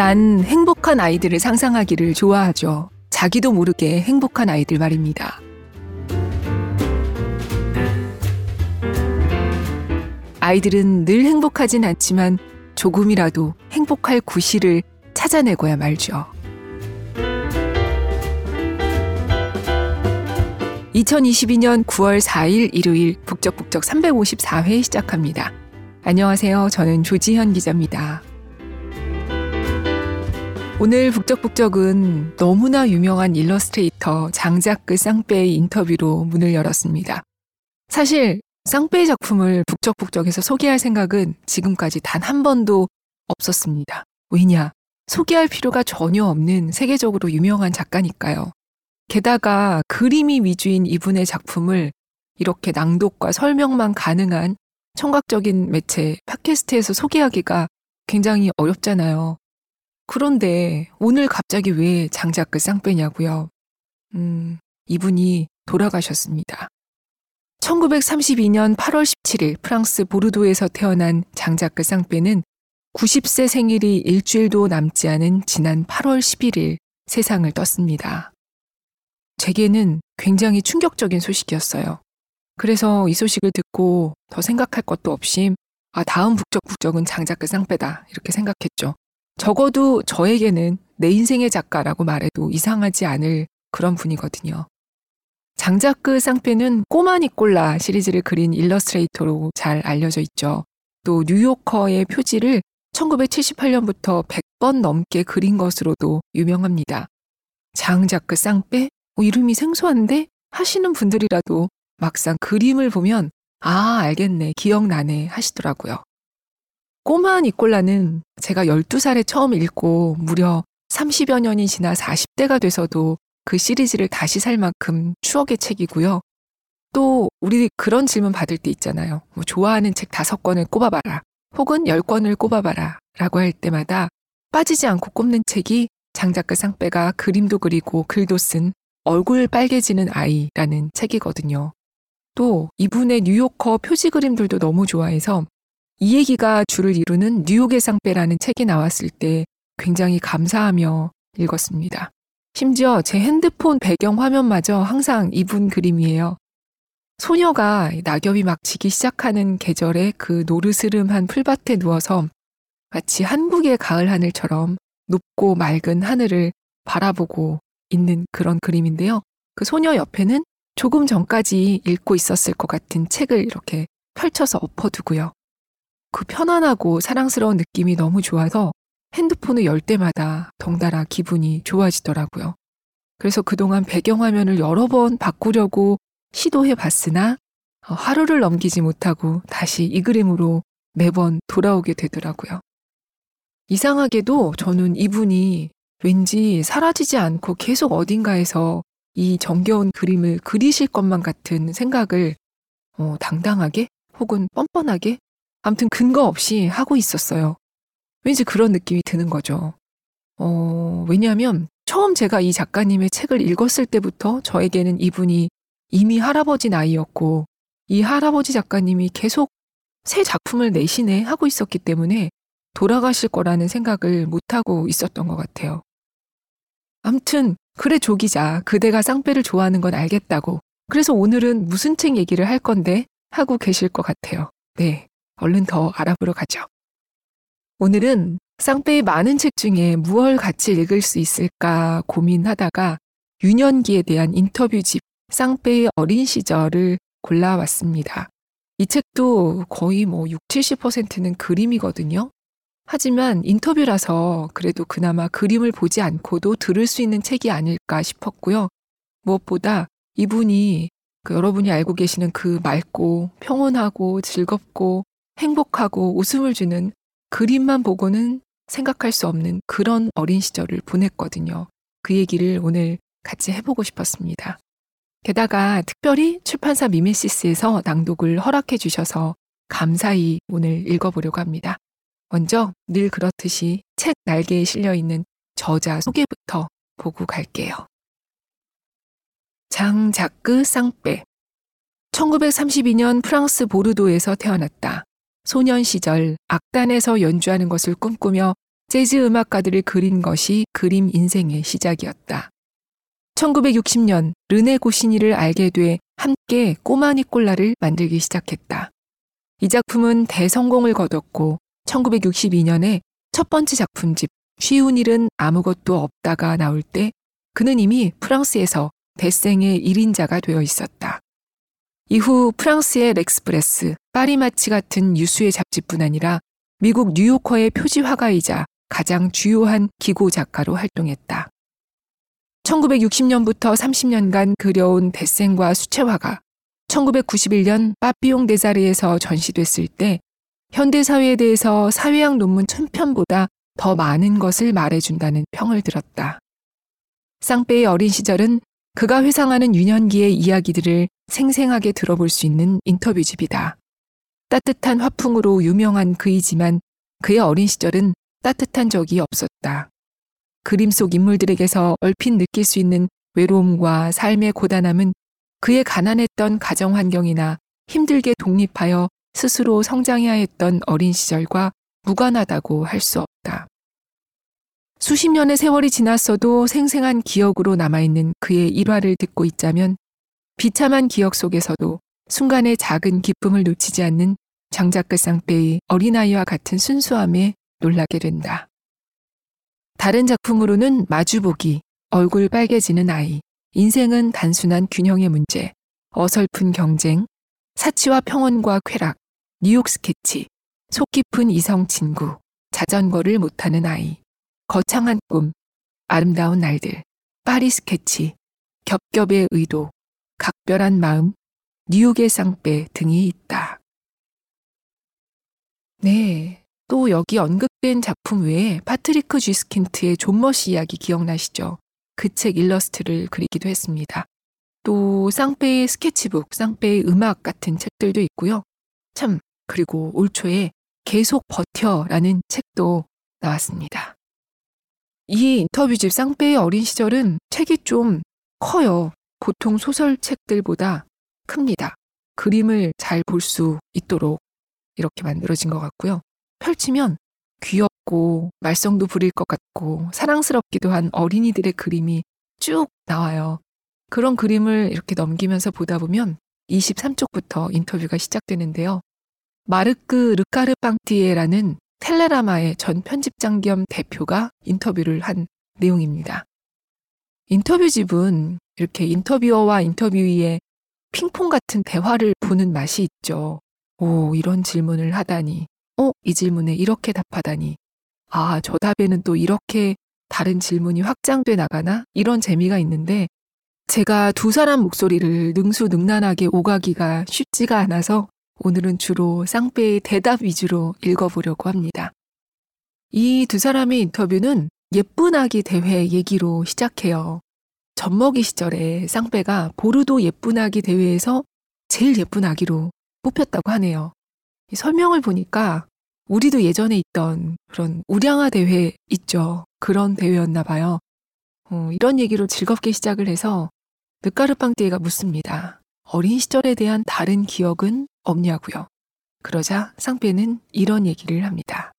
난 행복한 아이들을 상상하기를 좋아하죠. 자기도 모르게 행복한 아이들 말입니다. 아이들은 늘 행복하진 않지만 조금이라도 행복할 구실을 찾아내고야 말죠. 2022년 9월 4일 일요일 북적북적 354회 시작합니다. 안녕하세요. 저는 조지현 기자입니다. 오늘 북적북적은 너무나 유명한 일러스트레이터 장자크 쌍빼의 인터뷰로 문을 열었습니다. 사실 쌍빼의 작품을 북적북적에서 소개할 생각은 지금까지 단 한 번도 없었습니다. 왜냐? 소개할 필요가 전혀 없는 세계적으로 유명한 작가니까요. 게다가 그림이 위주인 이분의 작품을 이렇게 낭독과 설명만 가능한 청각적인 매체 팟캐스트에서 소개하기가 굉장히 어렵잖아요. 그런데 오늘 갑자기 왜 장작 그 쌍빼냐고요? 음, 이분이 돌아가셨습니다. 1932년 8월 17일 프랑스 보르도에서 태어난 장작 그 쌍빼는 90세 생일이 일주일도 남지 않은 지난 8월 11일 세상을 떴습니다. 제게는 굉장히 충격적인 소식이었어요. 그래서 이 소식을 듣고 더 생각할 것도 없이 아, 다음 북적북적은 장작 그 쌍빼다 이렇게 생각했죠. 적어도 저에게는 내 인생의 작가라고 말해도 이상하지 않을 그런 분이거든요. 장자크 쌍페는 꼬마 니꼴라 시리즈를 그린 일러스트레이터로 잘 알려져 있죠. 또 뉴요커의 표지를 1978년부터 100번 넘게 그린 것으로도 유명합니다. 장자크 쌍빼? 어, 이름이 생소한데? 하시는 분들이라도 막상 그림을 보면 아, 알겠네, 기억나네 하시더라고요. 꼬마 니콜라는 제가 12살에 처음 읽고 무려 30여 년이 지나 40대가 돼서도 그 시리즈를 다시 살 만큼 추억의 책이고요. 또 우리 그런 질문 받을 때 있잖아요. 뭐 좋아하는 책 다섯 권을 꼽아봐라. 혹은 열 권을 꼽아봐라. 라고 할 때마다 빠지지 않고 꼽는 책이 장작가 쌍빼가 그림도 그리고 글도 쓴 얼굴 빨개지는 아이라는 책이거든요. 또 이분의 뉴요커 표지 그림들도 너무 좋아해서 이 얘기가 주를 이루는 뉴욕의 쌍빼라는 책이 나왔을 때 굉장히 감사하며 읽었습니다. 심지어 제 핸드폰 배경 화면마저 항상 이분 그림이에요. 소녀가 낙엽이 막 지기 시작하는 계절에 그 노르스름한 풀밭에 누워서 마치 한국의 가을 하늘처럼 높고 맑은 하늘을 바라보고 있는 그런 그림인데요. 그 소녀 옆에는 조금 전까지 읽고 있었을 것 같은 책을 이렇게 펼쳐서 엎어두고요. 그 편안하고 사랑스러운 느낌이 너무 좋아서 핸드폰을 열 때마다 덩달아 기분이 좋아지더라고요. 그래서 그동안 배경화면을 여러 번 바꾸려고 시도해 봤으나 어, 하루를 넘기지 못하고 다시 이 그림으로 매번 돌아오게 되더라고요. 이상하게도 저는 이분이 왠지 사라지지 않고 계속 어딘가에서 이 정겨운 그림을 그리실 것만 같은 생각을 어, 당당하게 혹은 뻔뻔하게 아무튼 근거 없이 하고 있었어요. 왠지 그런 느낌이 드는 거죠. 어, 왜냐하면 처음 제가 이 작가님의 책을 읽었을 때부터 저에게는 이분이 이미 할아버지 나이였고 이 할아버지 작가님이 계속 새 작품을 내신에 하고 있었기 때문에 돌아가실 거라는 생각을 못하고 있었던 것 같아요. 암튼, 그래, 조기자. 그대가 쌍배를 좋아하는 건 알겠다고. 그래서 오늘은 무슨 책 얘기를 할 건데 하고 계실 것 같아요. 네. 얼른 더 알아보러 가죠. 오늘은 쌍빼의 많은 책 중에 무얼 같이 읽을 수 있을까 고민하다가 유년기에 대한 인터뷰집 쌍빼의 어린 시절을 골라왔습니다. 이 책도 거의 뭐 6, 70%는 그림이거든요. 하지만 인터뷰라서 그래도 그나마 그림을 보지 않고도 들을 수 있는 책이 아닐까 싶었고요. 무엇보다 이분이 그 여러분이 알고 계시는 그 맑고 평온하고 즐겁고 행복하고 웃음을 주는 그림만 보고는 생각할 수 없는 그런 어린 시절을 보냈거든요. 그 얘기를 오늘 같이 해보고 싶었습니다. 게다가 특별히 출판사 미메시스에서 낭독을 허락해 주셔서 감사히 오늘 읽어보려고 합니다. 먼저 늘 그렇듯이 책 날개에 실려 있는 저자 소개부터 보고 갈게요. 장 자크 쌍빼 1932년 프랑스 보르도에서 태어났다. 소년 시절 악단에서 연주하는 것을 꿈꾸며 재즈 음악가들을 그린 것이 그림 인생의 시작이었다. 1960년 르네 고시니를 알게 돼 함께 꼬마 니콜라를 만들기 시작했다. 이 작품은 대성공을 거뒀고 1962년에 첫 번째 작품집 쉬운 일은 아무것도 없다가 나올 때 그는 이미 프랑스에서 대생의 1인자가 되어 있었다. 이후 프랑스의 렉스프레스, 파리마치 같은 유수의 잡지뿐 아니라 미국 뉴요커의 표지 화가이자 가장 주요한 기고 작가로 활동했다. 1960년부터 30년간 그려온 데센과 수채화가 1991년 빠삐용 데자리에서 전시됐을 때 현대사회에 대해서 사회학 논문 천편보다 더 많은 것을 말해준다는 평을 들었다. 쌍배의 어린 시절은 그가 회상하는 유년기의 이야기들을 생생하게 들어볼 수 있는 인터뷰집이다. 따뜻한 화풍으로 유명한 그이지만 그의 어린 시절은 따뜻한 적이 없었다. 그림 속 인물들에게서 얼핏 느낄 수 있는 외로움과 삶의 고단함은 그의 가난했던 가정 환경이나 힘들게 독립하여 스스로 성장해야 했던 어린 시절과 무관하다고 할 수 없다. 수십 년의 세월이 지났어도 생생한 기억으로 남아있는 그의 일화를 듣고 있자면 비참한 기억 속에서도 순간의 작은 기쁨을 놓치지 않는 장자끝 쌍배의 어린아이와 같은 순수함에 놀라게 된다. 다른 작품으로는 마주보기, 얼굴 빨개지는 아이, 인생은 단순한 균형의 문제, 어설픈 경쟁, 사치와 평온과 쾌락, 뉴욕 스케치, 속 깊은 이성 친구, 자전거를 못 타는 아이, 거창한 꿈, 아름다운 날들, 파리 스케치, 겹겹의 의도, 각별한 마음, 뉴욕의 상뻬 등이 있다. 네. 또 여기 언급된 작품 외에 파트리크 쥐스킨트의 좀머 씨 이야기 기억나시죠? 그 책 일러스트를 그리기도 했습니다. 또 상뻬의 스케치북, 상뻬의 음악 같은 책들도 있고요. 참 그리고 올 초에 계속 버텨라는 책도 나왔습니다. 이 인터뷰집 쌍배의 어린 시절은 책이 좀 커요. 보통 소설책들보다 큽니다. 그림을 잘 볼 수 있도록 이렇게 만들어진 것 같고요. 펼치면 귀엽고 말썽도 부릴 것 같고 사랑스럽기도 한 어린이들의 그림이 쭉 나와요. 그런 그림을 이렇게 넘기면서 보다 보면 23쪽부터 인터뷰가 시작되는데요. 마르크 르카르 빵티에라는 텔레라마의 전 편집장 겸 대표가 인터뷰를 한 내용입니다. 인터뷰집은 이렇게 인터뷰어와 인터뷰이의 핑퐁 같은 대화를 보는 맛이 있죠. 오, 이런 질문을 하다니. 어, 이 질문에 이렇게 답하다니. 아, 저 답에는 또 이렇게 다른 질문이 확장돼 나가나? 이런 재미가 있는데 제가 두 사람 목소리를 능수능란하게 오가기가 쉽지가 않아서 오늘은 주로 쌍배의 대답 위주로 읽어보려고 합니다. 이 두 사람의 인터뷰는 예쁜 아기 대회 얘기로 시작해요. 젖먹이 시절에 쌍배가 보르도 예쁜 아기 대회에서 제일 예쁜 아기로 뽑혔다고 하네요. 설명을 보니까 우리도 예전에 있던 그런 우량아 대회 있죠. 그런 대회였나 봐요. 어, 이런 얘기로 즐겁게 시작을 해서 느까르빵띠에가 묻습니다. 어린 시절에 대한 다른 기억은 없냐고요. 그러자 쌍배는 이런 얘기를 합니다.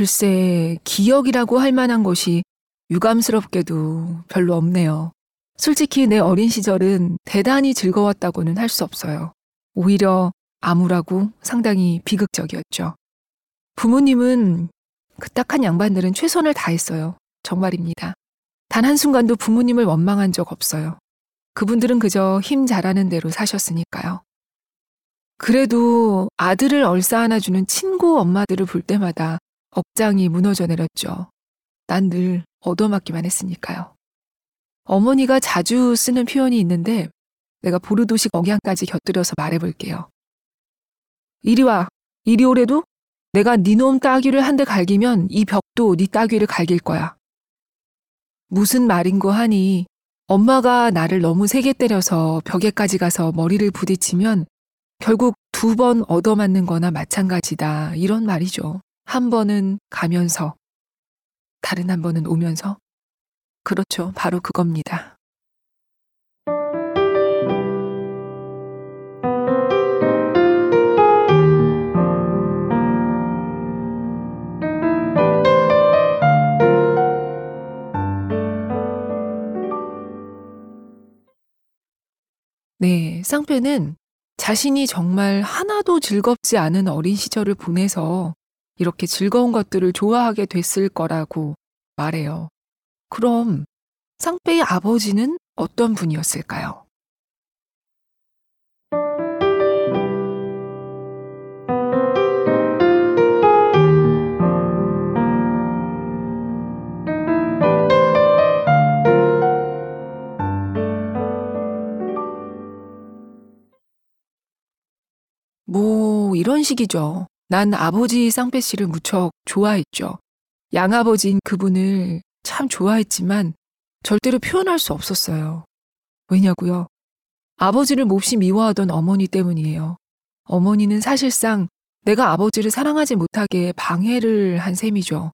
글쎄, 기억이라고 할 만한 것이 유감스럽게도 별로 없네요. 솔직히 내 어린 시절은 대단히 즐거웠다고는 할 수 없어요. 오히려 암울하고 상당히 비극적이었죠. 부모님은 그 딱한 양반들은 최선을 다했어요. 정말입니다. 단 한순간도 부모님을 원망한 적 없어요. 그분들은 그저 힘 잘하는 대로 사셨으니까요. 그래도 아들을 얼싸안아주는 친구 엄마들을 볼 때마다 억장이 무너져 내렸죠. 난 늘 얻어맞기만 했으니까요. 어머니가 자주 쓰는 표현이 있는데 내가 보르도식 억양까지 곁들여서 말해볼게요. 이리 와. 이리 오래도 내가 니놈 네 따귀를 한 대 갈기면 이 벽도 네 따귀를 갈길 거야. 무슨 말인고 하니 엄마가 나를 너무 세게 때려서 벽에까지 가서 머리를 부딪히면 결국 두 번 얻어맞는 거나 마찬가지다. 이런 말이죠. 한 번은 가면서, 다른 한 번은 오면서. 그렇죠. 바로 그겁니다. 네, 쌍배는 자신이 정말 하나도 즐겁지 않은 어린 시절을 보내서 이렇게 즐거운 것들을 좋아하게 됐을 거라고 말해요. 그럼 쌍배의 아버지는 어떤 분이었을까요? 뭐 이런 식이죠. 난 아버지 쌍배 씨를 무척 좋아했죠. 양아버지인 그분을 참 좋아했지만 절대로 표현할 수 없었어요. 왜냐고요? 아버지를 몹시 미워하던 어머니 때문이에요. 어머니는 사실상 내가 아버지를 사랑하지 못하게 방해를 한 셈이죠.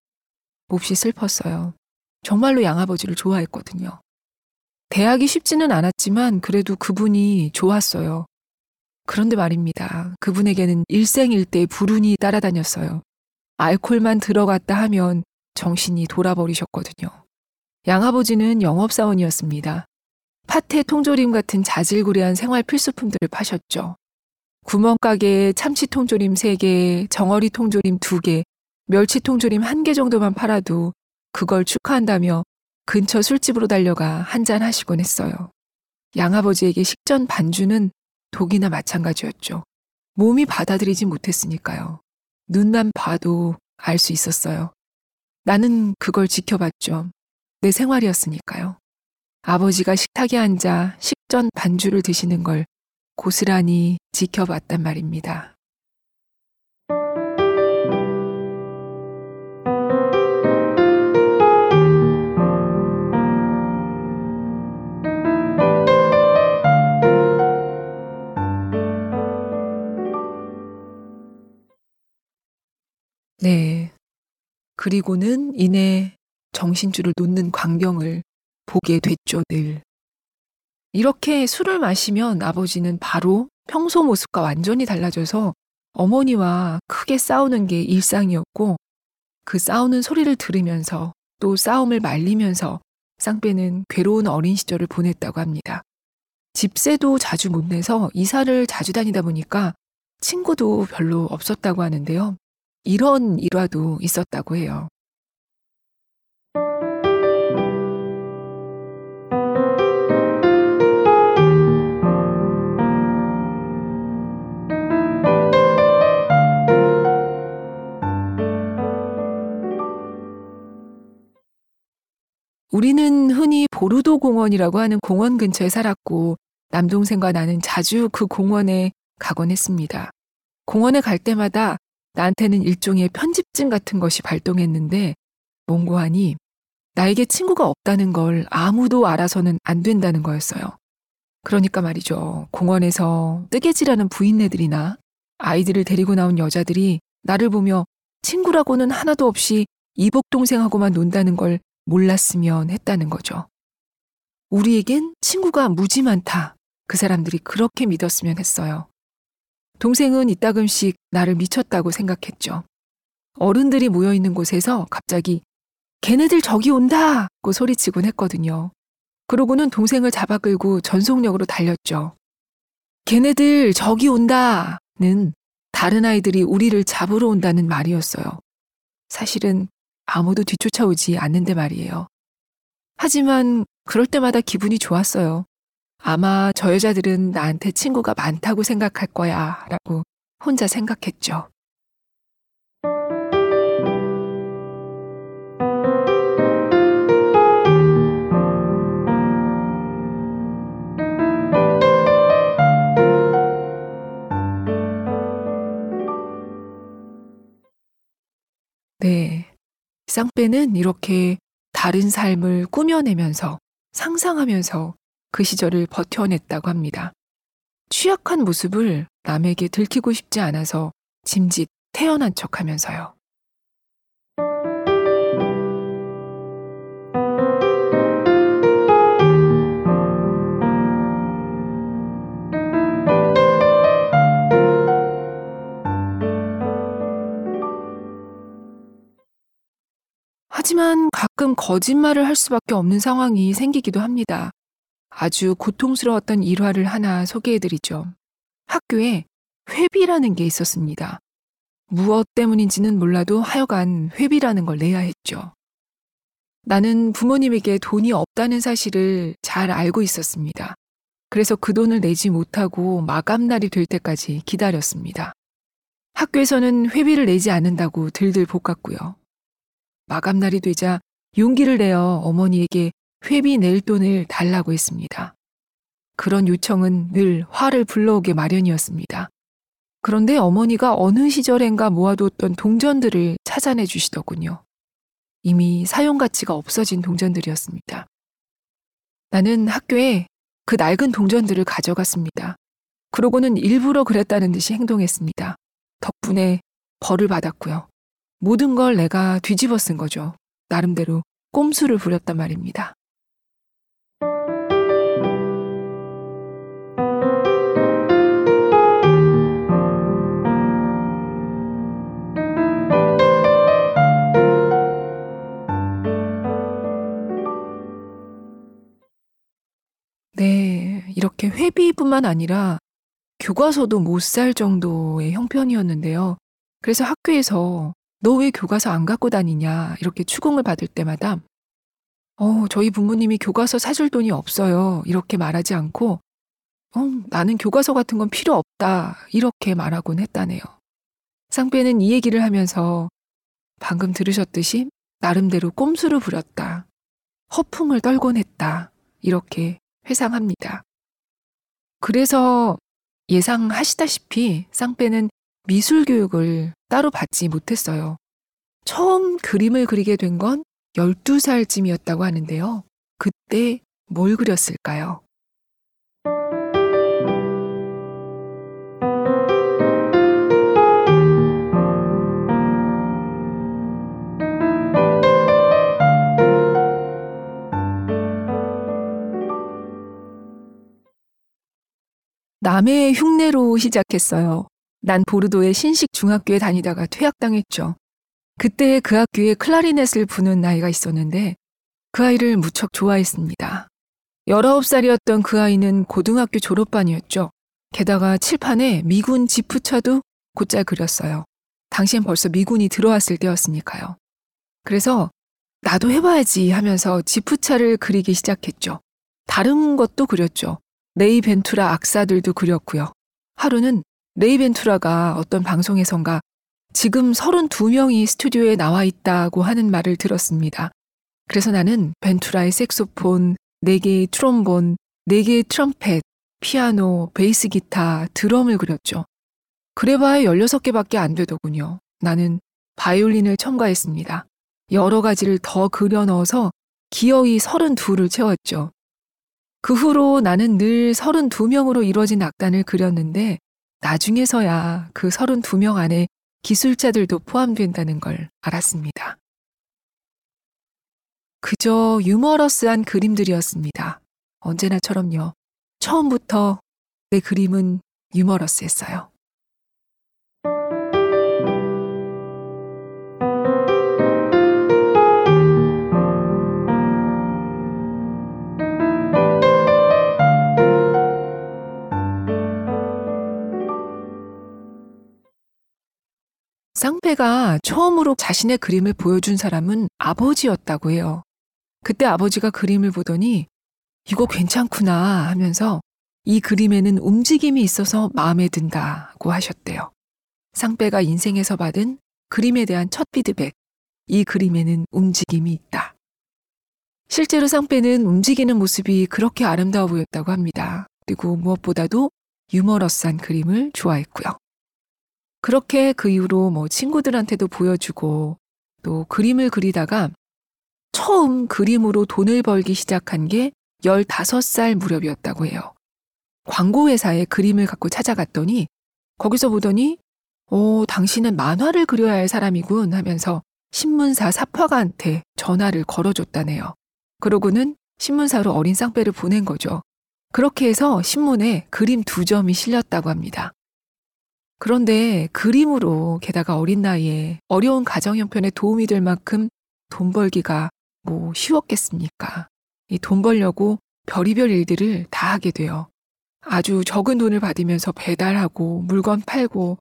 몹시 슬펐어요. 정말로 양아버지를 좋아했거든요. 대학이 쉽지는 않았지만 그래도 그분이 좋았어요. 그런데 말입니다. 그분에게는 일생일대 불운이 따라다녔어요. 알콜만 들어갔다 하면 정신이 돌아버리셨거든요. 양아버지는 영업사원이었습니다. 파테 통조림 같은 자질구레한 생활 필수품들을 파셨죠. 구멍가게에 참치 통조림 3개, 정어리 통조림 2개, 멸치 통조림 1개 정도만 팔아도 그걸 축하한다며 근처 술집으로 달려가 한잔 하시곤 했어요. 양아버지에게 식전 반주는 독이나 마찬가지였죠. 몸이 받아들이지 못했으니까요. 눈만 봐도 알 수 있었어요. 나는 그걸 지켜봤죠. 내 생활이었으니까요. 아버지가 식탁에 앉아 식전 반주를 드시는 걸 고스란히 지켜봤단 말입니다. 네. 그리고는 이내 정신줄을 놓는 광경을 보게 됐죠, 늘. 이렇게 술을 마시면 아버지는 바로 평소 모습과 완전히 달라져서 어머니와 크게 싸우는 게 일상이었고 그 싸우는 소리를 들으면서 또 싸움을 말리면서 쌍배는 괴로운 어린 시절을 보냈다고 합니다. 집세도 자주 못 내서 이사를 자주 다니다 보니까 친구도 별로 없었다고 하는데요. 이런 일화도 있었다고 해요. 우리는 흔히 보르도 공원이라고 하는 공원 근처에 살았고 남동생과 나는 자주 그 공원에 가곤 했습니다. 공원에 갈 때마다 나한테는 일종의 편집증 같은 것이 발동했는데 몽고하니 나에게 친구가 없다는 걸 아무도 알아서는 안 된다는 거였어요. 그러니까 말이죠. 공원에서 뜨개질하는 부인네들이나 아이들을 데리고 나온 여자들이 나를 보며 친구라고는 하나도 없이 이복 동생하고만 논다는 걸 몰랐으면 했다는 거죠. 우리에겐 친구가 무지 많다. 그 사람들이 그렇게 믿었으면 했어요. 동생은 이따금씩 나를 미쳤다고 생각했죠. 어른들이 모여 있는 곳에서 갑자기 걔네들 저기 온다! 고 소리치곤 했거든요. 그러고는 동생을 잡아 끌고 전속력으로 달렸죠. 걔네들 저기 온다! 는 다른 아이들이 우리를 잡으러 온다는 말이었어요. 사실은 아무도 뒤쫓아오지 않는데 말이에요. 하지만 그럴 때마다 기분이 좋았어요. 아마 저 여자들은 나한테 친구가 많다고 생각할 거야 라고 혼자 생각했죠. 네. 쌍배는 이렇게 다른 삶을 꾸며내면서 상상하면서 그 시절을 버텨냈다고 합니다. 취약한 모습을 남에게 들키고 싶지 않아서 짐짓 태어난 척 하면서요. 하지만 가끔 거짓말을 할 수밖에 없는 상황이 생기기도 합니다. 아주 고통스러웠던 일화를 하나 소개해드리죠. 학교에 회비라는 게 있었습니다. 무엇 때문인지는 몰라도 하여간 회비라는 걸 내야 했죠. 나는 부모님에게 돈이 없다는 사실을 잘 알고 있었습니다. 그래서 그 돈을 내지 못하고 마감날이 될 때까지 기다렸습니다. 학교에서는 회비를 내지 않는다고 들들 볶았고요. 마감날이 되자 용기를 내어 어머니에게 회비 낼 돈을 달라고 했습니다. 그런 요청은 늘 화를 불러오게 마련이었습니다. 그런데 어머니가 어느 시절엔가 모아뒀던 동전들을 찾아내 주시더군요. 이미 사용 가치가 없어진 동전들이었습니다. 나는 학교에 그 낡은 동전들을 가져갔습니다. 그러고는 일부러 그랬다는 듯이 행동했습니다. 덕분에 벌을 받았고요. 모든 걸 내가 뒤집어 쓴 거죠. 나름대로 꼼수를 부렸단 말입니다. 네, 이렇게 회비뿐만 아니라 교과서도 못 살 정도의 형편이었는데요. 그래서 학교에서 너 왜 교과서 안 갖고 다니냐 이렇게 추궁을 받을 때마다 어, 저희 부모님이 교과서 사줄 돈이 없어요. 이렇게 말하지 않고 어, 나는 교과서 같은 건 필요 없다. 이렇게 말하곤 했다네요. 쌍배는 이 얘기를 하면서 방금 들으셨듯이 나름대로 꼼수를 부렸다. 허풍을 떨곤 했다. 이렇게 회상합니다. 그래서 예상하시다시피 쌍배는 미술 교육을 따로 받지 못했어요. 처음 그림을 그리게 된 건 12살쯤이었다고 하는데요. 그때 뭘 그렸을까요? 남의 흉내로 시작했어요. 난 보르도의 신식 중학교에 다니다가 퇴학당했죠. 그때 그 학교에 클라리넷을 부는 아이가 있었는데 그 아이를 무척 좋아했습니다. 19살이었던 그 아이는 고등학교 졸업반이었죠. 게다가 칠판에 미군 지프차도 곧잘 그렸어요. 당시엔 벌써 미군이 들어왔을 때였으니까요. 그래서 나도 해봐야지 하면서 지프차를 그리기 시작했죠. 다른 것도 그렸죠. 레이 벤투라 악사들도 그렸고요. 하루는 레이 벤투라가 어떤 방송에선가 지금 32명이 스튜디오에 나와 있다고 하는 말을 들었습니다. 그래서 나는 벤투라의 색소폰, 4개의 트롬본, 4개의 트럼펫, 피아노, 베이스 기타, 드럼을 그렸죠. 그래봐야 16개밖에 안 되더군요. 나는 바이올린을 첨가했습니다. 여러 가지를 더 그려 넣어서 기어이 32를 채웠죠. 그 후로 나는 늘 32명으로 이루어진 악단을 그렸는데 나중에서야 그 32명 안에 기술자들도 포함된다는 걸 알았습니다. 그저 유머러스한 그림들이었습니다. 언제나처럼요. 처음부터 내 그림은 유머러스했어요. 쌍배가 처음으로 자신의 그림을 보여준 사람은 아버지였다고 해요. 그때 아버지가 그림을 보더니 이거 괜찮구나 하면서 이 그림에는 움직임이 있어서 마음에 든다고 하셨대요. 쌍배가 인생에서 받은 그림에 대한 첫 피드백. 이 그림에는 움직임이 있다. 실제로 쌍배는 움직이는 모습이 그렇게 아름다워 보였다고 합니다. 그리고 무엇보다도 유머러스한 그림을 좋아했고요. 그렇게 그 이후로 뭐 친구들한테도 보여주고 또 그림을 그리다가 처음 그림으로 돈을 벌기 시작한 게 15살 무렵이었다고 해요. 광고회사에 그림을 갖고 찾아갔더니 거기서 보더니 오, 당신은 만화를 그려야 할 사람이군 하면서 신문사 사파가한테 전화를 걸어줬다네요. 그러고는 신문사로 어린 쌍배를 보낸 거죠. 그렇게 해서 신문에 그림 두 점이 실렸다고 합니다. 그런데 그림으로 게다가 어린 나이에 어려운 가정 형편에 도움이 될 만큼 돈 벌기가 뭐 쉬웠겠습니까? 이 돈 벌려고 별의별 일들을 다 하게 돼요. 아주 적은 돈을 받으면서 배달하고 물건 팔고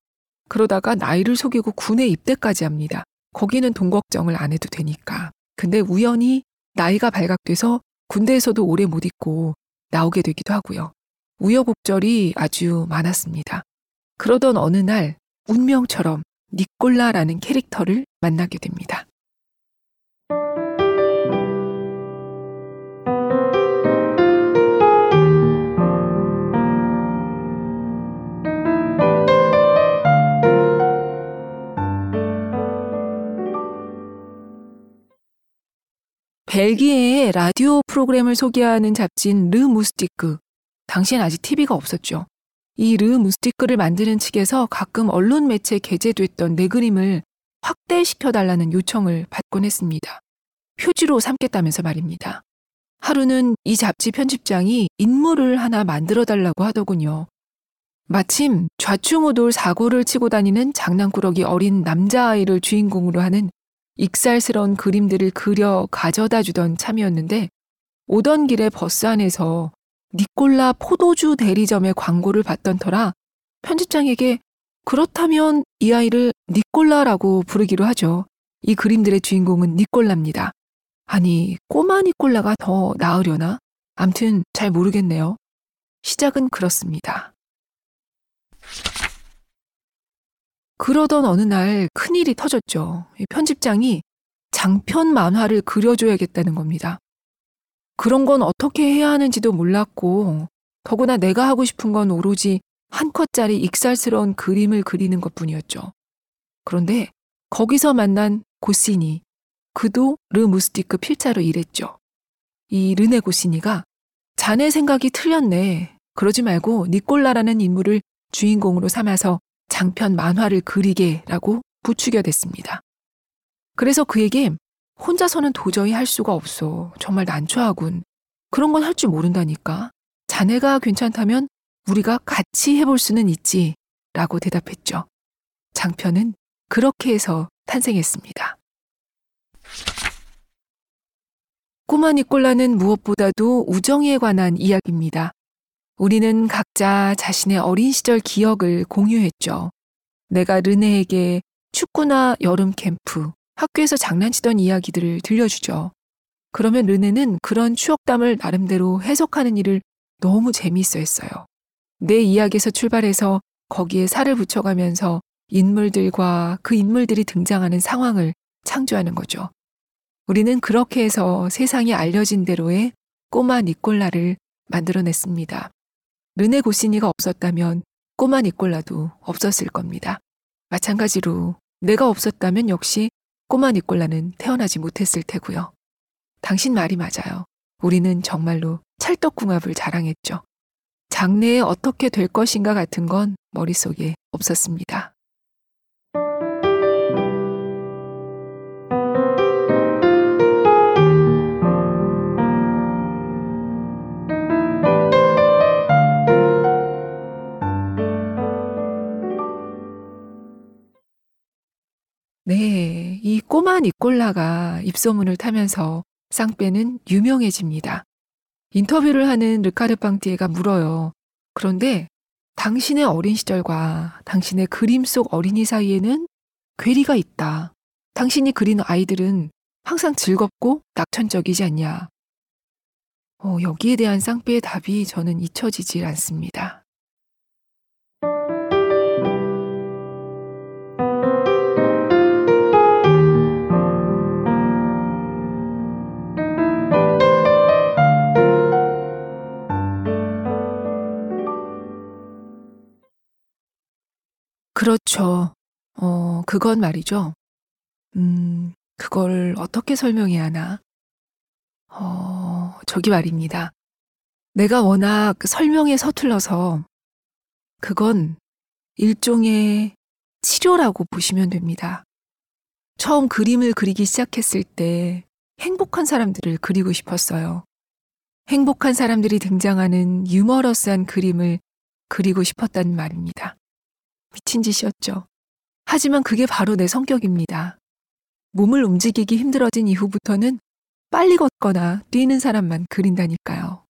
그러다가 나이를 속이고 군에 입대까지 합니다. 거기는 돈 걱정을 안 해도 되니까. 근데 우연히 나이가 발각돼서 군대에서도 오래 못 있고 나오게 되기도 하고요. 우여곡절이 아주 많았습니다. 그러던 어느 날 운명처럼 니콜라라는 캐릭터를 만나게 됩니다. 벨기에의 라디오 프로그램을 소개하는 잡지인 르 무스티크. 당시엔 아직 TV가 없었죠. 이 르 무스티크를 만드는 측에서 가끔 언론 매체에 게재됐던 내 그림을 확대시켜 달라는 요청을 받곤 했습니다. 표지로 삼겠다면서 말입니다. 하루는 이 잡지 편집장이 인물을 하나 만들어 달라고 하더군요. 마침 좌충우돌 사고를 치고 다니는 장난꾸러기 어린 남자아이를 주인공으로 하는 익살스러운 그림들을 그려 가져다 주던 참이었는데 오던 길에 버스 안에서 니콜라 포도주 대리점의 광고를 봤던 터라 편집장에게 그렇다면 이 아이를 니콜라라고 부르기로 하죠. 이 그림들의 주인공은 니콜라입니다. 아니, 꼬마 니콜라가 더 나으려나? 암튼 잘 모르겠네요. 시작은 그렇습니다. 그러던 어느 날 큰일이 터졌죠. 편집장이 장편 만화를 그려줘야겠다는 겁니다. 그런 건 어떻게 해야 하는지도 몰랐고, 더구나 내가 하고 싶은 건 오로지 한 컷짜리 익살스러운 그림을 그리는 것 뿐이었죠. 그런데 거기서 만난 고시니, 그도 르 무스티크 필자로 일했죠. 이 르네 고시니가 자네 생각이 틀렸네. 그러지 말고 니콜라라는 인물을 주인공으로 삼아서 장편 만화를 그리게 라고 부추겨 댔습니다. 그래서 그에게 혼자서는 도저히 할 수가 없어. 정말 난처하군. 그런 건 할 줄 모른다니까. 자네가 괜찮다면 우리가 같이 해볼 수는 있지. 라고 대답했죠. 장편은 그렇게 해서 탄생했습니다. 꼬마 니콜라는 무엇보다도 우정에 관한 이야기입니다. 우리는 각자 자신의 어린 시절 기억을 공유했죠. 내가 르네에게 축구나 여름 캠프, 학교에서 장난치던 이야기들을 들려주죠. 그러면 르네는 그런 추억담을 나름대로 해석하는 일을 너무 재미있어 했어요. 내 이야기에서 출발해서 거기에 살을 붙여가면서 인물들과 그 인물들이 등장하는 상황을 창조하는 거죠. 우리는 그렇게 해서 세상에 알려진 대로의 꼬마 니콜라를 만들어냈습니다. 르네 고시니가 없었다면 꼬마 니콜라도 없었을 겁니다. 마찬가지로 내가 없었다면 역시 꼬마 니콜라는 태어나지 못했을 테고요. 당신 말이 맞아요. 우리는 정말로 찰떡궁합을 자랑했죠. 장래에 어떻게 될 것인가 같은 건 머릿속에 없었습니다. 꼬마 니콜라가 입소문을 타면서 쌍빼는 유명해집니다. 인터뷰를 하는 르카르 빵티에가 물어요. 그런데 당신의 어린 시절과 당신의 그림 속 어린이 사이에는 괴리가 있다. 당신이 그린 아이들은 항상 즐겁고 낙천적이지 않냐. 어, 여기에 대한 쌍빼의 답이 저는 잊혀지질 않습니다. 그렇죠. 어, 그건 말이죠. 음, 그걸 어떻게 설명해야 하나? 어, 저기 말입니다. 내가 워낙 설명에 서툴러서 그건 일종의 치료라고 보시면 됩니다. 처음 그림을 그리기 시작했을 때 행복한 사람들을 그리고 싶었어요. 행복한 사람들이 등장하는 유머러스한 그림을 그리고 싶었다는 말입니다. 미친 짓이었죠. 하지만 그게 바로 내 성격입니다. 몸을 움직이기 힘들어진 이후부터는 빨리 걷거나 뛰는 사람만 그린다니까요.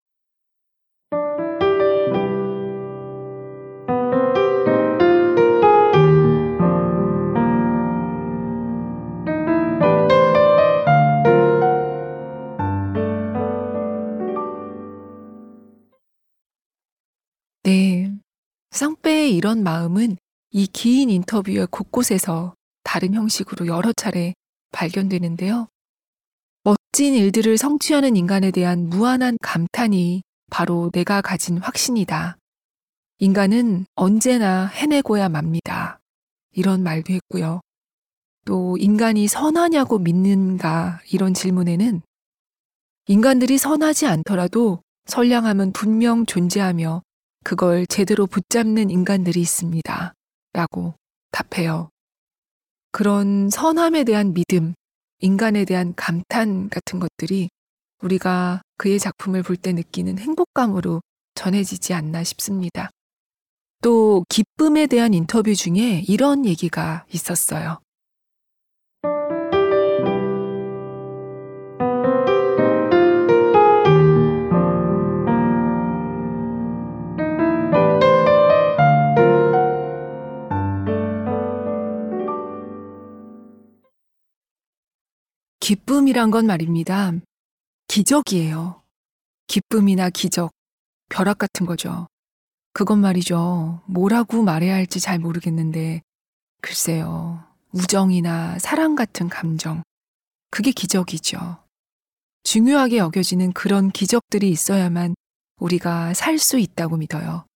네. 쌍배의 이런 마음은 이 긴 인터뷰의 곳곳에서 다른 형식으로 여러 차례 발견되는데요. 멋진 일들을 성취하는 인간에 대한 무한한 감탄이 바로 내가 가진 확신이다. 인간은 언제나 해내고야 맙니다. 이런 말도 했고요. 또 인간이 선하냐고 믿는가 이런 질문에는 인간들이 선하지 않더라도 선량함은 분명 존재하며 그걸 제대로 붙잡는 인간들이 있습니다. 라고 답해요. 그런 선함에 대한 믿음, 인간에 대한 감탄 같은 것들이 우리가 그의 작품을 볼 때 느끼는 행복감으로 전해지지 않나 싶습니다. 또 기쁨에 대한 인터뷰 중에 이런 얘기가 있었어요. 기쁨이란 건 말입니다. 기적이에요. 기쁨이나 기적, 벼락 같은 거죠. 그건 말이죠. 뭐라고 말해야 할지 잘 모르겠는데, 글쎄요. 우정이나 사랑 같은 감정. 그게 기적이죠. 중요하게 여겨지는 그런 기적들이 있어야만 우리가 살 수 있다고 믿어요.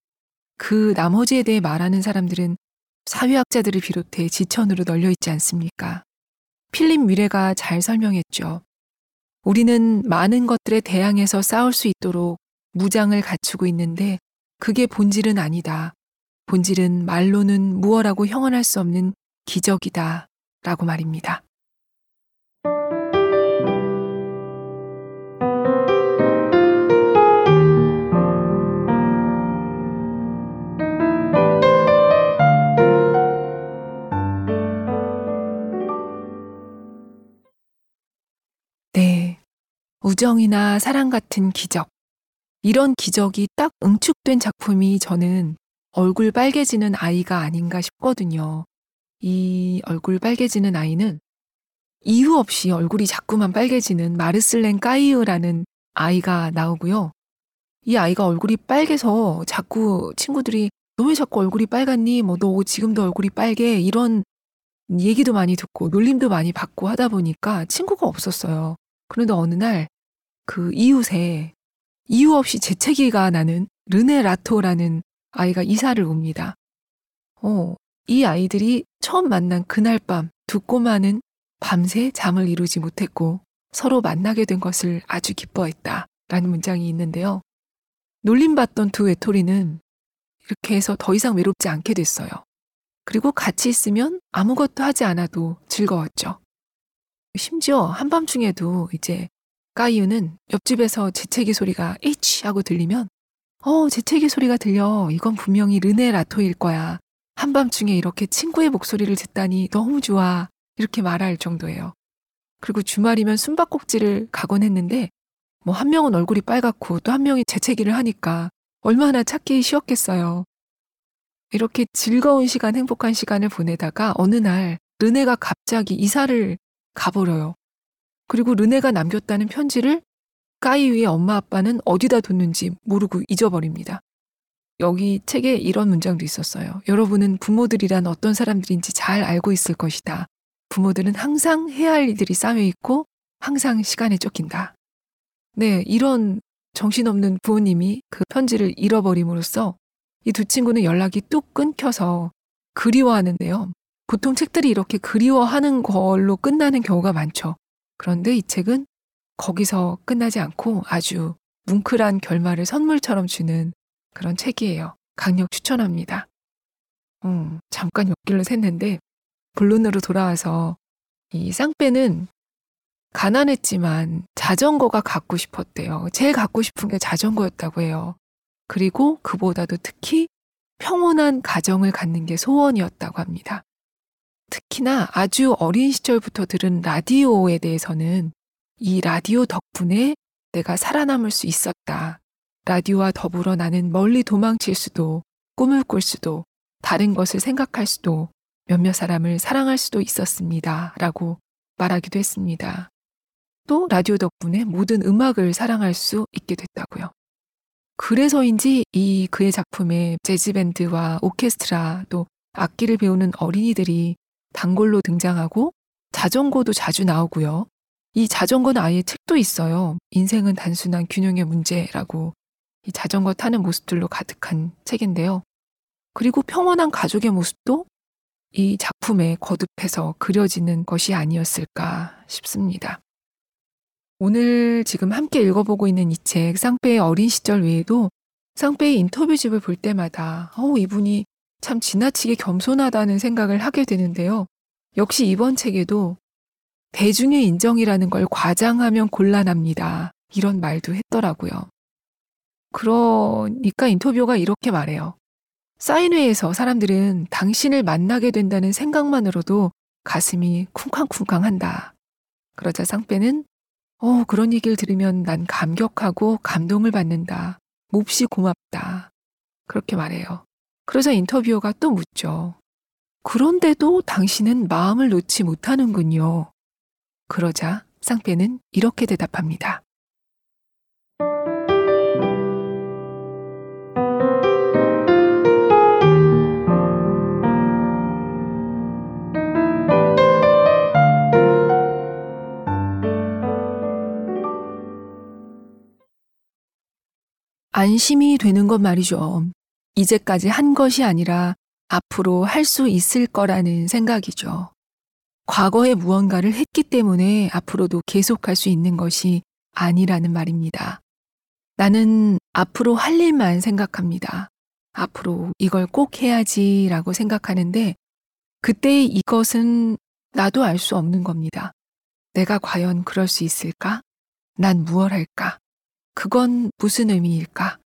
그 나머지에 대해 말하는 사람들은 사회학자들을 비롯해 지천으로 널려 있지 않습니까? 필립 미래가 잘 설명했죠. 우리는 많은 것들에 대항해서 싸울 수 있도록 무장을 갖추고 있는데 그게 본질은 아니다. 본질은 말로는 무어라고 형언할 수 없는 기적이다. 라고 말입니다. 우정이나 사랑 같은 기적. 이런 기적이 딱 응축된 작품이 저는 얼굴 빨개지는 아이가 아닌가 싶거든요. 이 얼굴 빨개지는 아이는 이유 없이 얼굴이 자꾸만 빨개지는 마르슬렌 까이으라는 아이가 나오고요. 이 아이가 얼굴이 빨개서 자꾸 친구들이 너 왜 자꾸 얼굴이 빨갛니? 뭐 너 지금도 얼굴이 빨개? 이런 얘기도 많이 듣고 놀림도 많이 받고 하다 보니까 친구가 없었어요. 그런데 어느 날 그 이웃에 이유 없이 재채기가 나는 르네 라토라는 아이가 이사를 옵니다. 어, 이 아이들이 처음 만난 그날 밤 두 꼬마는 밤새 잠을 이루지 못했고 서로 만나게 된 것을 아주 기뻐했다. 라는 문장이 있는데요. 놀림받던 두 외톨이는 이렇게 해서 더 이상 외롭지 않게 됐어요. 그리고 같이 있으면 아무것도 하지 않아도 즐거웠죠. 심지어 한밤중에도 이제 까이유는 옆집에서 재채기 소리가 H 하고 들리면 어, 재채기 소리가 들려. 이건 분명히 르네 라토일 거야. 한밤중에 이렇게 친구의 목소리를 듣다니 너무 좋아. 이렇게 말할 정도예요. 그리고 주말이면 숨바꼭질을 가곤 했는데 뭐 한 명은 얼굴이 빨갛고 또 한 명이 재채기를 하니까 얼마나 찾기 쉬웠겠어요. 이렇게 즐거운 시간, 행복한 시간을 보내다가 어느 날 르네가 갑자기 이사를 가버려요. 그리고 르네가 남겼다는 편지를 까이 위의 엄마 아빠는 어디다 뒀는지 모르고 잊어버립니다. 여기 책에 이런 문장도 있었어요. 여러분은 부모들이란 어떤 사람들인지 잘 알고 있을 것이다. 부모들은 항상 해야 할 일들이 쌓여 있고 항상 시간에 쫓긴다. 네, 이런 정신없는 부모님이 그 편지를 잃어버림으로써 이 두 친구는 연락이 뚝 끊겨서 그리워하는데요. 보통 책들이 이렇게 그리워하는 걸로 끝나는 경우가 많죠. 그런데 이 책은 거기서 끝나지 않고 아주 뭉클한 결말을 선물처럼 주는 그런 책이에요. 강력 추천합니다. 음, 잠깐 옆길로 샜는데 본론으로 돌아와서 이 쌍빼는 가난했지만 자전거가 갖고 싶었대요. 제일 갖고 싶은 게 자전거였다고 해요. 그리고 그보다도 특히 평온한 가정을 갖는 게 소원이었다고 합니다. 특히나 아주 어린 시절부터 들은 라디오에 대해서는 이 라디오 덕분에 내가 살아남을 수 있었다. 라디오와 더불어 나는 멀리 도망칠 수도, 꿈을 꿀 수도, 다른 것을 생각할 수도, 몇몇 사람을 사랑할 수도 있었습니다. 라고 말하기도 했습니다. 또 라디오 덕분에 모든 음악을 사랑할 수 있게 됐다고요. 그래서인지 이 그의 작품에 재즈밴드와 오케스트라 또 악기를 배우는 어린이들이 단골로 등장하고 자전거도 자주 나오고요. 이 자전거는 아예 책도 있어요. 인생은 단순한 균형의 문제라고 이 자전거 타는 모습들로 가득한 책인데요. 그리고 평온한 가족의 모습도 이 작품에 거듭해서 그려지는 것이 아니었을까 싶습니다. 오늘 지금 함께 읽어보고 있는 이 책, 쌍배의 어린 시절 외에도 쌍배의 인터뷰집을 볼 때마다, 어 이분이 참 지나치게 겸손하다는 생각을 하게 되는데요. 역시 이번 책에도 대중의 인정이라는 걸 과장하면 곤란합니다. 이런 말도 했더라고요. 그러니까 인터뷰가 이렇게 말해요. 사인회에서 사람들은 당신을 만나게 된다는 생각만으로도 가슴이 쿵쾅쿵쾅 한다. 그러자 쌍배는 어, 그런 얘기를 들으면 난 감격하고 감동을 받는다. 몹시 고맙다. 그렇게 말해요. 그러자 인터뷰어가 또 묻죠. 그런데도 당신은 마음을 놓지 못하는군요. 그러자 쌍배는 이렇게 대답합니다. 안심이 되는 것 말이죠. 이제까지 한 것이 아니라 앞으로 할 수 있을 거라는 생각이죠. 과거에 무언가를 했기 때문에 앞으로도 계속할 수 있는 것이 아니라는 말입니다. 나는 앞으로 할 일만 생각합니다. 앞으로 이걸 꼭 해야지라고 생각하는데 그때의 이것은 나도 알 수 없는 겁니다. 내가 과연 그럴 수 있을까? 난 무얼 할까? 그건 무슨 의미일까?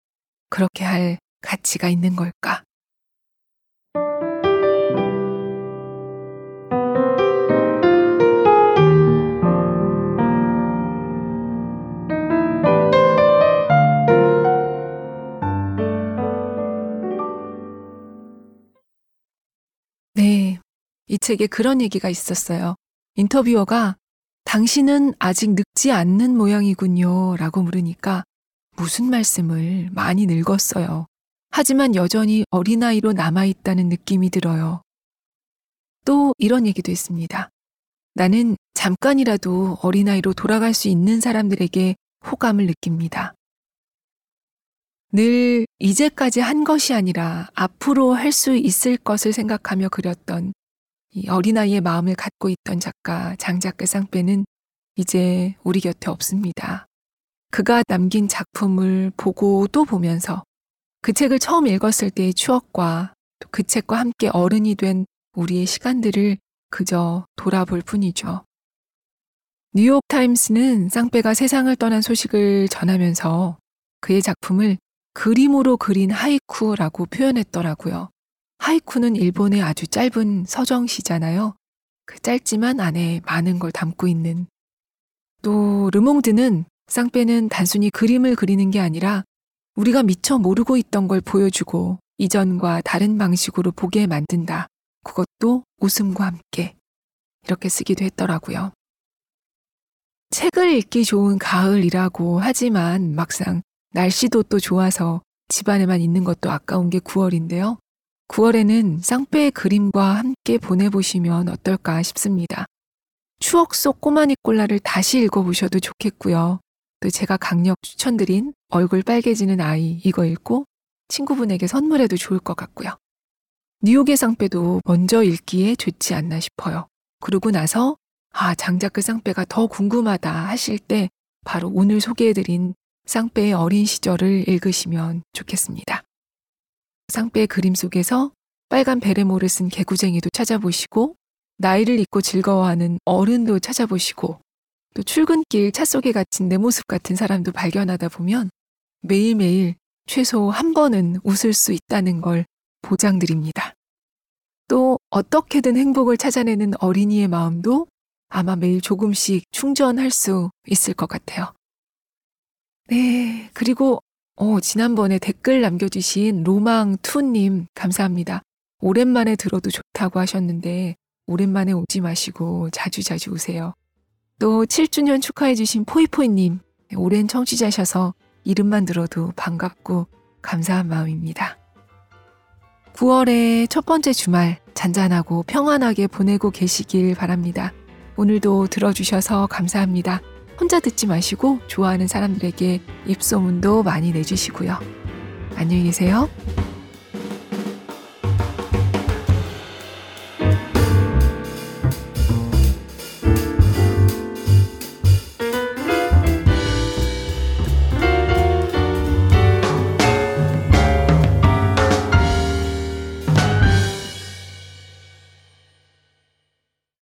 그렇게 할 가치가 있는 걸까? 네. 이 책에 그런 얘기가 있었어요. 인터뷰어가 당신은 아직 늙지 않는 모양이군요. 라고 물으니까 무슨 말씀을 많이 늙었어요. 하지만 여전히 어린아이로 남아있다는 느낌이 들어요. 또 이런 얘기도 했습니다. 나는 잠깐이라도 어린아이로 돌아갈 수 있는 사람들에게 호감을 느낍니다. 늘 이제까지 한 것이 아니라 앞으로 할 수 있을 것을 생각하며 그렸던 이 어린아이의 마음을 갖고 있던 작가 장작가 쌍배는 이제 우리 곁에 없습니다. 그가 남긴 작품을 보고 또 보면서 그 책을 처음 읽었을 때의 추억과 그 책과 함께 어른이 된 우리의 시간들을 그저 돌아볼 뿐이죠. 뉴욕타임스는 쌍배가 세상을 떠난 소식을 전하면서 그의 작품을 그림으로 그린 하이쿠라고 표현했더라고요. 하이쿠는 일본의 아주 짧은 서정 시잖아요. 그 짧지만 안에 많은 걸 담고 있는. 또 르몽드는 쌍빼는 단순히 그림을 그리는 게 아니라 우리가 미처 모르고 있던 걸 보여주고 이전과 다른 방식으로 보게 만든다. 그것도 웃음과 함께. 이렇게 쓰기도 했더라고요. 책을 읽기 좋은 가을이라고 하지만 막상 날씨도 또 좋아서 집안에만 있는 것도 아까운 게 9월인데요. 9월에는 쌍배의 그림과 함께 보내보시면 어떨까 싶습니다. 추억 속 꼬마니 꼴라를 다시 읽어보셔도 좋겠고요. 또 제가 강력 추천드린 얼굴 빨개지는 아이 이거 읽고 친구분에게 선물해도 좋을 것 같고요. 뉴욕의 쌍배도 먼저 읽기에 좋지 않나 싶어요. 그러고 나서 아 장작 그 쌍배가 더 궁금하다 하실 때 바로 오늘 소개해드린 쌍배의 어린 시절을 읽으시면 좋겠습니다. 쌍배의 그림 속에서 빨간 베레모를 쓴 개구쟁이도 찾아보시고 나이를 잊고 즐거워하는 어른도 찾아보시고 또 출근길 차 속에 갇힌 내 모습 같은 사람도 발견하다 보면 매일매일 최소 한 번은 웃을 수 있다는 걸 보장드립니다. 또 어떻게든 행복을 찾아내는 어린이의 마음도 아마 매일 조금씩 충전할 수 있을 것 같아요. 네, 그리고 어, 지난번에 댓글 남겨주신 로망투님 감사합니다. 오랜만에 들어도 좋다고 하셨는데 오랜만에 오지 마시고 자주자주 오세요. 또 7주년 축하해주신 포이포이님 오랜 청취자셔서 이름만 들어도 반갑고 감사한 마음입니다. 9월의 첫 번째 주말 잔잔하고 평안하게 보내고 계시길 바랍니다. 오늘도 들어주셔서 감사합니다. 혼자 듣지 마시고 좋아하는 사람들에게 입소문도 많이 내주시고요. 안녕히 계세요.